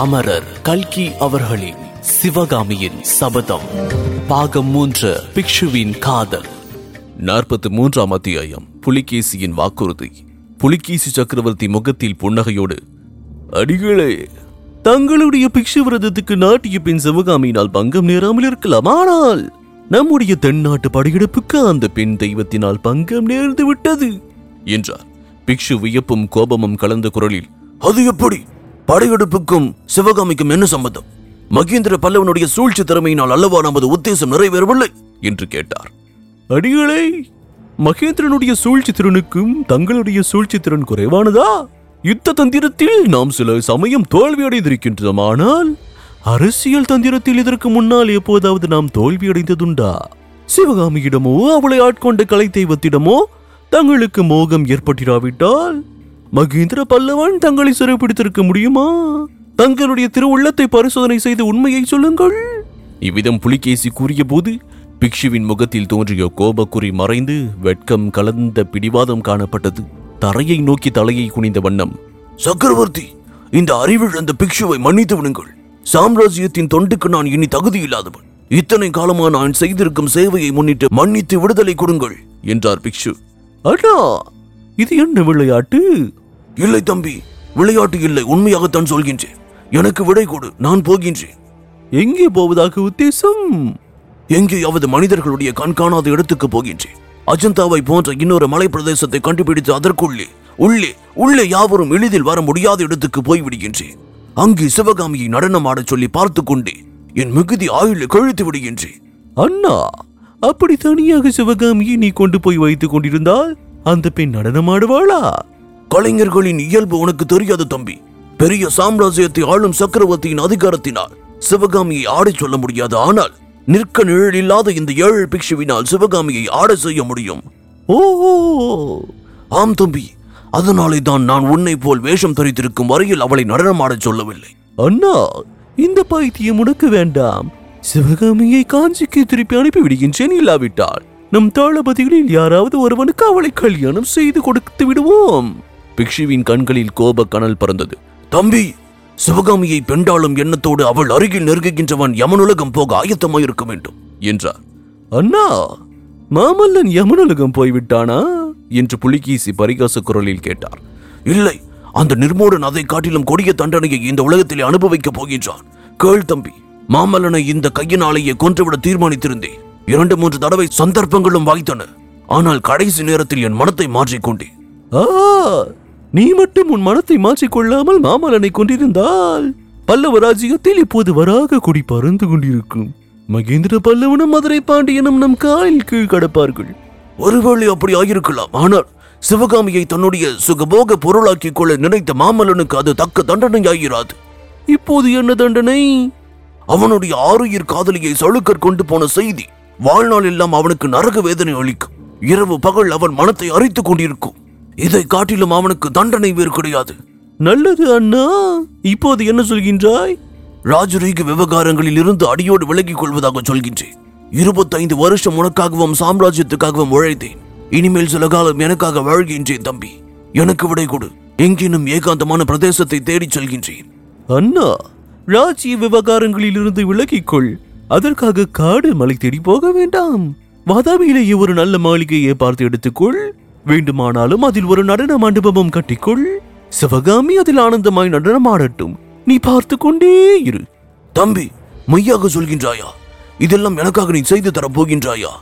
அமரர் கல்கி அவர்களின் சிவகாமியின் சபதம். பாகம் மூன்று பிக்ஷுவின் காதல். நாற்பத்தி மூன்றாம் அத்தியாயம் புலிகேசியின் வாக்குறுதி. புலிகேசி சக்கரவர்த்தி முகத்தில் புன்னகையோடு அடிகளே தங்களுடைய பிக்ஷு விரதத்துக்கு நாட்டிய பெண் சிவகாமியினால் பங்கம் நேராமல் இருக்கலாம். ஆனால் நம்முடைய தென்னாட்டு படையெடுப்புக்கு அந்த பெண் தெய்வத்தினால் பங்கம் நேர்ந்து விட்டது என்றார். பிக்ஷு வியப்பும் கோபமும் கலந்த குரலில் அது எப்படி? படையெடுப்புக்கும் சிவகாமிக்கும் என்ன சம்பந்தம்? மகேந்திர பல்லவனுடைய சூழ்ச்சி திறமையினால் அல்லவா நமது உத்தேசம் நிறைவேறவில்லை? என்று கேட்டார். அடிகளே மகேந்திரனுடைய சூழ்ச்சி திறனுக்கும் தங்களுடைய சூழ்ச்சி திறன் குறைவானதா? யுத்த தந்திரத்தில் நாம் சில சமயம் தோல்வியடைந்திருக்கின்றோம் ஆனால் அரசியல் தந்திரத்தில் இதற்கு முன்னால் எப்போதாவது நாம் தோல்வியடைந்ததுண்டா சிவகாமியிடமோ அவளை ஆட்கொண்ட கலை தெய்வத்திடமோ தங்களுக்கு மோகம் ஏற்பட்டிராவிட்டால் மகேந்திர பல்லவன் தங்களை சிறைப்பிடித்திருக்க முடியுமா? தங்களுடைய திருவுள்ளத்தை பரிசோதனை செய்து உண்மையை சொல்லுங்கள். இவ்விதம் புலிகேசி கூறியபோது பிக்ஷுவின் முகத்தில் தோன்றிய கோபக்குறி மறைந்து வெட்கம் கலந்த பிடிவாதம் காணப்பட்டது. தரையை நோக்கி தலையை குனிந்த வண்ணம் சக்கரவர்த்தி இந்த அறிவிழந்த பிக்ஷுவை மன்னித்து விடுங்கள். சாம்ராஜ்யத்தின் தொண்டுக்கு நான் இனி தகுதி இல்லாதவன். இத்தனை காலமா நான் செய்திருக்கும் சேவையை முன்னிட்டு மன்னித்து விடுதலை கொடுங்கள் என்றார் பிக்ஷு. அண்ணா இது என்ன விளையாட்டு? இல்லை தம்பி விளையாட்டு இல்லை உண்மையாகத்தான் சொல்கின்றேன். எனக்கு விடை கொடு நான் போகின்றேன். எங்கே போவதாக உத்தேசம்? எங்கேயாவது மனிதர்களுடைய கண்காணாத இடத்துக்கு போகின்றேன். அஜந்தாவை போன்ற இன்னொரு மலை பிரதேசத்தை கண்டுபிடித்து அதற்குள்ளே உள்ளே உள்ளே யாவரும் எளிதில் வர முடியாத இடத்துக்கு போய்விடுகின்றேன். அங்கு சிவகாமியை நடனமாடச் சொல்லி பார்த்து கொண்டே என் மிகுதி ஆயுளை கழித்து விடுகின்றேன். அண்ணா அப்படி தனியாக சிவகாமியை நீ கொண்டு போய் வைத்துக் கொண்டிருந்தால் அந்த பெண் நடனமாடுவாளா? கலைஞர்களின் இயல்பு உனக்கு தெரியாது தம்பி. பெரிய சாம்ராஜ்யத்தை ஆளும் சக்கரவர்த்தியின் அதிகாரத்தினால் சிவகாமியை ஆடச் சொல்ல முடியாது. ஆனால் நிற்க நிழல் இல்லாத இந்த ஏழு பிக்ஷுவினால் சிவகாமியை ஆட செய்ய முடியும். ஓ! ஆம் தம்பி. அதனாலே தான் நான் உன்னை போல் வேஷம் தரித்திருக்கும் வரையில் அவளை நடனமாடச் சொல்லவில்லை. அண்ணா இந்த பைத்தியம் உனக்கு வேண்டாம். சிவகாமியை காஞ்சிக்கு திருப்பி அனுப்பி விடுகின்றேன் இல்லாவிட்டால் நம் தளபதிகளில் யாராவது ஒருவனுக்கு அவளை கல்யாணம் செய்து கொடுத்து விடுவோம். பிக்ஷுவின் கண்களில் கோப கனல் பறந்தது. தம்பி சிவகாமியை பெண்டாளும் எண்ணத்தோடு அவள் அருகில் நெருங்குகின்றவன் யமனுலகம் போக ஆயத்தமாயிருக்க வேண்டும் என்றார். அண்ணா மாமல்லன் யமுனலகம் போய்விட்டானா? என்று புலிகேசி பரிகாச குரலில் கேட்டார். இல்லை அந்த நிர்மூடன் அதை காட்டிலும் கொடிய தண்டனையை இந்த உலகத்திலே அனுபவிக்கப் போகின்றான். கேள் தம்பி மாமல்லனை இந்த கையினாலேயே கொன்றுவிட தீர்மானித்திருந்தேன். இரண்டு மூன்று தடவை சந்தர்ப்பங்களும் வாய்த்தன. ஆனால் கடைசி நேரத்தில் என் மனத்தை மாற்றிக்கொண்டேன். ஆ நீ மட்டும் உன் மனத்தை மாற்றிக்கொள்ளாமல் மாமல்லனை கொண்டிருந்தால் பல்லவ ராஜ்யத்தில் இப்போது வராக கொடி பறந்து கொண்டிருக்கும். மகேந்திர பல்லவனும் மதுரை பாண்டியனும் நம் காலில் கீழ் கடப்பார்கள் ஒருவேளை அப்படி ஆகியிருக்கலாம் ஆனால் சிவகாமியை தன்னுடைய சுகபோக பொருளாக்கிக் கொள்ள நினைத்த மாமல்லனுக்கு அது தக்க தண்டனையாயிராது. இப்போது என்ன தண்டனை? அவனுடைய ஆறுயிர் காதலியை சளுக்கர் கொண்டு போன செய்தி வாழ்நாள் எல்லாம் அவனுக்கு நரக வேதனை அளிக்கும். இரவு பகல் அவன் மனத்தை அரித்துக் கொண்டிருக்கும். இதை காட்டிலும் அவனுக்கு தண்டனை வேறு கிடையாது. நல்லது அண்ணா. இப்போது என்ன சொல்கின்றாய்? ராஜரீக விவகாரங்களில் இருந்து அடியோடு விலகிக் கொள்வதாக சொல்கின்றேன். இருபத்தைந்து வருஷம் உனக்காகவும் சாம்ராஜ்யத்துக்காகவும் உழைத்தேன். இனிமேல் சில காலம் எனக்காக வாழ்கின்றேன் தம்பி. எனக்கு விடை கொடு. எங்கேனும் ஏகாந்தமான பிரதேசத்தை தேடிச் செல்கின்றேன். அண்ணா ராஜ்ய விவகாரங்களில் இருந்து விலகிக்கொள் அதற்காக காடு மலை தேடி போக வேண்டாம். வாதாபியிலேயே ஒரு நல்ல மாளிகையை பார்த்து எடுத்துக்கொள் வேண்டுமானாலும் அதில் ஒரு நடன மண்டபமும் கட்டிக்கொள். சிவகாமி அதில் ஆனந்தமாய் நடனம் ஆடட்டும். நீ பார்த்து கொண்டே இரு. தம்பி மையாக சொல்கின்றாயா? இதெல்லாம் எனக்காக நீ செய்து தரப் போகின்றாயா?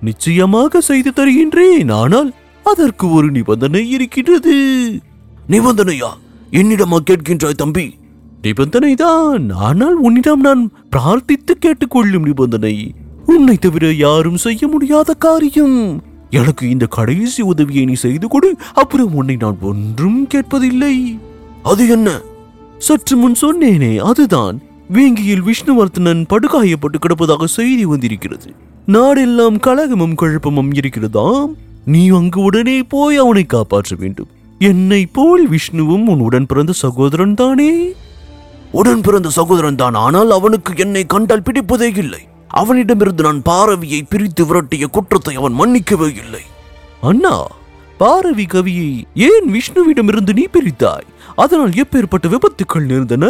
நிச்சயமாக செய்து தருகின்றேன் ஆனால் அதற்கு ஒரு நிபந்தனை இருக்கின்றது நிபந்தனையா? என்னிடமா கேட்கின்றாய் தம்பி? நிபந்தனை தான் ஆனால் உன்னிடம் நான் பிரார்த்தித்து கேட்டுக்கொள்ளும் நிபந்தனை. உன்னை தவிர யாரும் செய்ய முடியாத காரியம். எனக்கு இந்த கடைசி உதவியை நீ செய்து கொடு. அப்புறம் உன்னை நான் ஒன்றும் கேட்பதில்லை. அது என்ன? சற்று முன் சொன்னேனே அதுதான். வேங்கியில் விஷ்ணுவர்த்தனன் படுகாயப்பட்டு கிடப்பதாக செய்தி வந்திருக்கிறது. நாடெல்லாம் கலகமும் குழப்பமும் இருக்கிறதாம். நீ அங்கு உடனே போய் அவனை காப்பாற்ற வேண்டும். என்னை போல் விஷ்ணுவும் உன் உடன் பிறந்த சகோதரன் தானே? உடன் பிறந்த சகோதரன் தான் ஆனால் அவனுக்கு என்னை கண்டால் பிடிப்பதே இல்லை. அவனிடமிருந்து நான் பாரவியை பிரித்து விரட்டிய குற்றத்தை அவன் மன்னிக்கவே இல்லை. அண்ணா பாரவி கவியை ஏன் விஷ்ணுவிடமிருந்து நீ பிரித்தாய்? அதனால் எப்பேற்பட்ட விபத்துக்கள் நேர்ந்தன?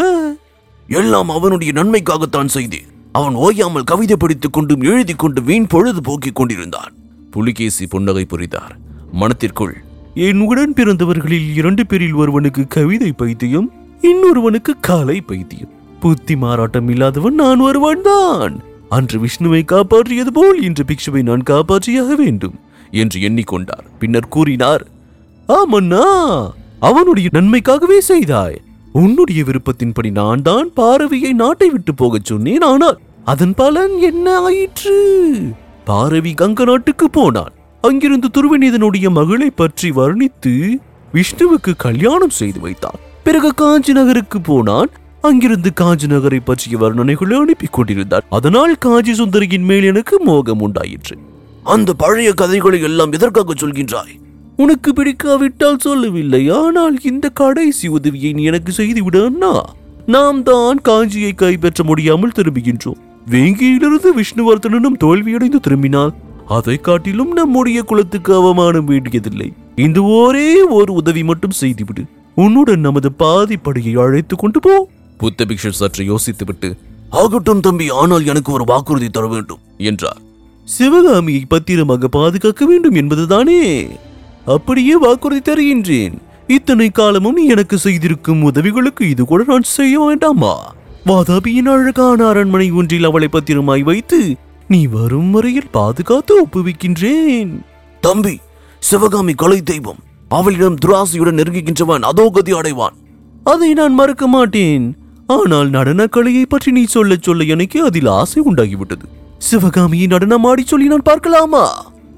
எல்லாம் அவனுடைய நன்மைக்காகத்தான் செய்தேன். அவன் ஓயாமல் கவிதை படித்துக் கொண்டும் எழுதி கொண்டு வீண் பொழுது போக்கிக் கொண்டிருந்தான். புலிகேசி புன்னகை புரிந்தார். மனத்திற்குள் என் உடன் பிறந்தவர்களில் இரண்டு பேரில் ஒருவனுக்கு கவிதை பைத்தியம் இன்னொருவனுக்கு கலை பைத்தியம். புத்தி மாறாட்டம் இல்லாதவன் நான் ஒருவன் தான். அன்று விஷ்ணுவை காப்பாற்றியது போல் இன்று பிக்ஷுவை நான் காப்பாற்றியாக வேண்டும் என்று எண்ணிக்கொண்டார். பின்னர் கூறினார் ஆமண்ணா அவனுடைய நன்மைக்காகவே செய்தாய். உன்னுடைய விருப்பத்தின்படி நான் தான் பாரவியை நாட்டை விட்டு போகச் சொன்னேன். ஆனால் அதன் பலன் என்ன ஆயிற்று? பாரவி கங்க நாட்டுக்கு போனான் அங்கிருந்து துருவநீதனுடைய மகளை பற்றி வர்ணித்து விஷ்ணுவுக்கு கல்யாணம் செய்து வைத்தான் பிறகு காஞ்சி நகருக்கு போனான். அங்கிருந்து காஞ்சி நகரை பற்றிய வர்ணனைகளை அனுப்பி கொண்டிருந்தார். அதனால் காஞ்சி சுந்தரியின் மேல் எனக்கு மோகம் உண்டாயிற்று. அந்த பழைய கதைகளை எல்லாம் எதற்காக சொல்கின்றாய்? உனக்கு பிடிக்காவிட்டால் சொல்லவில்லை ஆனால் இந்த கடைசி உதவியை நீ எனக்கு செய்துவிடு அண்ணா. நாம் தான் காஞ்சியை கைப்பற்ற முடியாமல் திரும்புகின்றோம். வேங்கியிலிருந்து விஷ்ணுவர்தனனும் தோல்வியடைந்து திரும்பினால் அதை காட்டிலும் நம்முடைய குலத்துக்கு அவமானம் வேண்டியதில்லை. இந்த ஒரே ஒரு உதவி மட்டும் செய்துவிடு. உன்னுடன் நமது பாதிப்படையை அழைத்துக் கொண்டு போ. புத்த பிக்ஷு சற்று யோசித்துவிட்டு ஆகட்டும் தம்பி ஆனால் எனக்கு ஒரு வாக்குறுதி தர வேண்டும். என்றார். சிவகாமியை பத்திரமாக பாதுகாக்க வேண்டும் என்பதுதானே? அப்படியே வாக்குறுதி தருகின்றேன். இத்தனை காலமும் நீ எனக்கு செய்திருக்கும் உதவிகளுக்கு இது கூட நான் செய்ய வேண்டாமா? வாதாபியின் அழகான அரண்மனை ஒன்றில் அவளை பத்திரமாய் வைத்து நீ வரும் வரையில் பாதுகாத்து ஒப்புவிக்கின்றேன். தம்பி சிவகாமி கொலை தெய்வம். அவளிடம் துராசியுடன் நெருங்குகின்றவன் அதோகதி அடைவான். அதை நான் மறக்க மாட்டேன். ஆனால் நடனக் கலையை பற்றி நீ சொல்லச் சொல்ல எனக்கு அதில் ஆசை உண்டாகிவிட்டது. சிவகாமியை நடனமாடி சொல்லி நான் பார்க்கலாமா?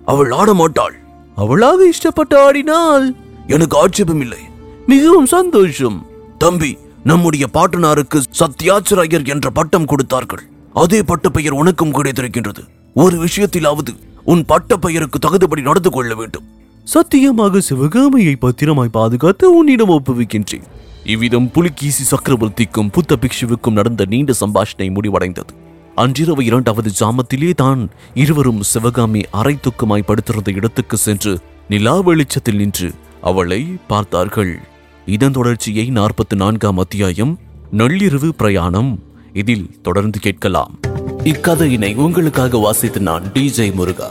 அவள் ஆட மாட்டாள். அவளாக இஷ்டப்பட்டு ஆடினால் எனக்கு ஆட்சேபம் இல்லை மிகவும் சந்தோஷம். தம்பி நம்முடைய பாட்டனாருக்கு சத்யாச்சிராயர் என்ற பட்டம் கொடுத்தார்கள். அதே பட்டப்பெயர் உனக்கும் கிடைத்திருக்கின்றது. ஒரு விஷயத்திலாவது உன் பட்டப்பெயருக்கு தகுதிப்படி நடந்து கொள்ள வேண்டும். சத்தியமாக சிவகாமியை பத்திரமாய் பாதுகாத்து உன்னிடம் ஒப்புவிக்கின்றேன். இவ்விதம் புலிகேசி சக்கரவர்த்திக்கும் புத்த பிக்ஷுவுக்கும் நடந்த நீண்ட சம்பாஷணை முடிவடைந்தது. அன்றிரவு இரண்டாவது ஜாமத்திலே தான் இருவரும் சிவகாமி அரை துக்கமாய் படுத்திருந்த இடத்துக்கு சென்று நிலா வெளிச்சத்தில் நின்று அவளை பார்த்தார்கள். இதன் தொடர்ச்சியை நாற்பத்தி நான்காம் அத்தியாயம் நள்ளிரவு பிரயாணம். இதில் தொடர்ந்து கேட்கலாம். இக்கதையினை உங்களுக்காக வாசித்து நான் டிஜே முருகா.